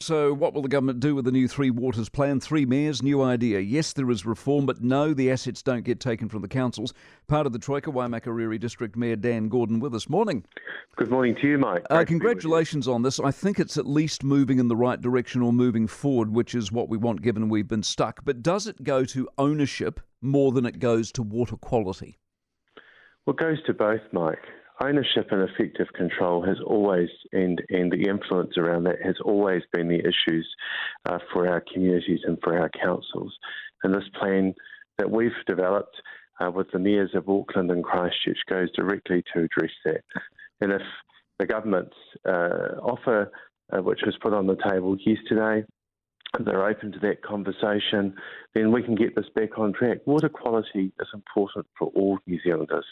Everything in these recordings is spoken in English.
So, what will the government do with the new Three Waters plan? Three mayors, new idea. Yes, there is reform, but no, the assets don't get taken from the councils. Part of the Troika, Waimakariri District Mayor Dan Gordon with us. Morning. Good morning to you, Mike. Uh, congratulations on this. I think it's at least moving in the right direction or moving forward, which is what we want given we've been stuck. But does it go to ownership more than it goes to water quality? Well, it goes to both, Mike ownership and effective control has always, and, and the influence around that has always been the issues uh, for our communities and for our councils. And this plan that we've developed uh, with the mayors of Auckland and Christchurch goes directly to address that. And if the government's uh, offer, uh, which was put on the table yesterday, they're open to that conversation, then we can get this back on track. Water quality is important for all New Zealanders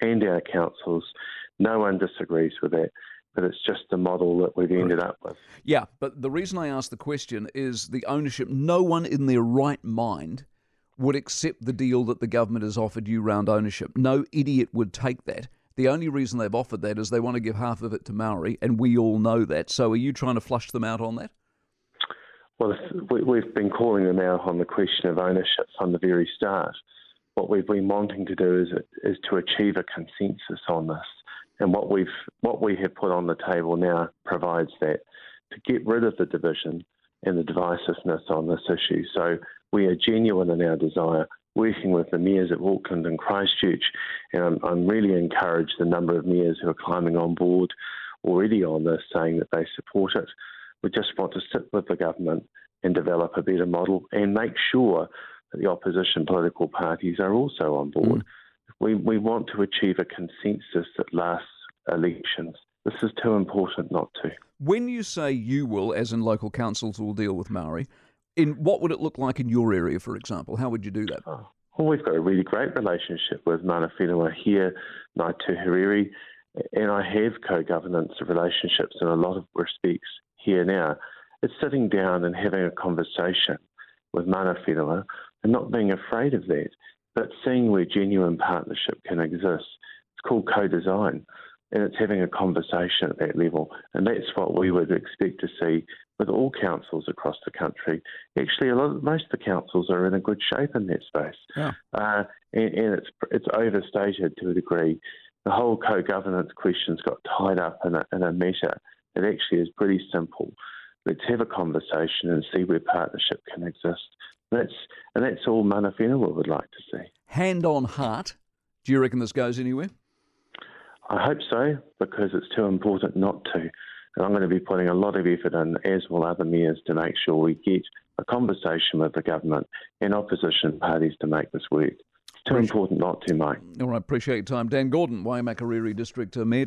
and our councils. No one disagrees with that, but it's just the model that we've ended up with. Yeah, but the reason I ask the question is the ownership. No one in their right mind would accept the deal that the government has offered you round ownership. No idiot would take that. The only reason they've offered that is they want to give half of it to Maori, and we all know that. So are you trying to flush them out on that? Well, we've been calling them out on the question of ownership from the very start. What we've been wanting to do is, is to achieve a consensus on this, and what we've what we have put on the table now provides that to get rid of the division and the divisiveness on this issue. So we are genuine in our desire, working with the mayors of Auckland and Christchurch, and I'm, I'm really encouraged the number of mayors who are climbing on board already on this, saying that they support it. We just want to sit with the government and develop a better model and make sure that the opposition political parties are also on board. Mm. We, we want to achieve a consensus that lasts elections. This is too important not to. When you say you will, as in local councils will deal with Maori, in what would it look like in your area, for example? How would you do that? Oh, well, we've got a really great relationship with Mana Whenua here, Ngāi Tūāhuriri, and I have co-governance relationships in a lot of respects here now. It's sitting down and having a conversation with Mana Whenua and not being afraid of that, but seeing where genuine partnership can exist. It's called co-design, and it's having a conversation at that level, and that's what we would expect to see with all councils across the country. Actually, a lot of, most of the councils are in a good shape in that space, yeah. uh, and, and it's it's overstated to a degree. The whole co-governance question's got tied up in a, in a matter that actually is pretty simple. Let's have a conversation and see where partnership can exist. That's and that's all Mana Whenua would like to see. Hand on heart, do you reckon this goes anywhere? I hope so because it's too important not to. And I'm going to be putting a lot of effort in, as will other mayors, to make sure we get a conversation with the government and opposition parties to make this work. It's too important not to, Mike. All right, appreciate your time. Dan Gordon, Waimakariri District Mayor.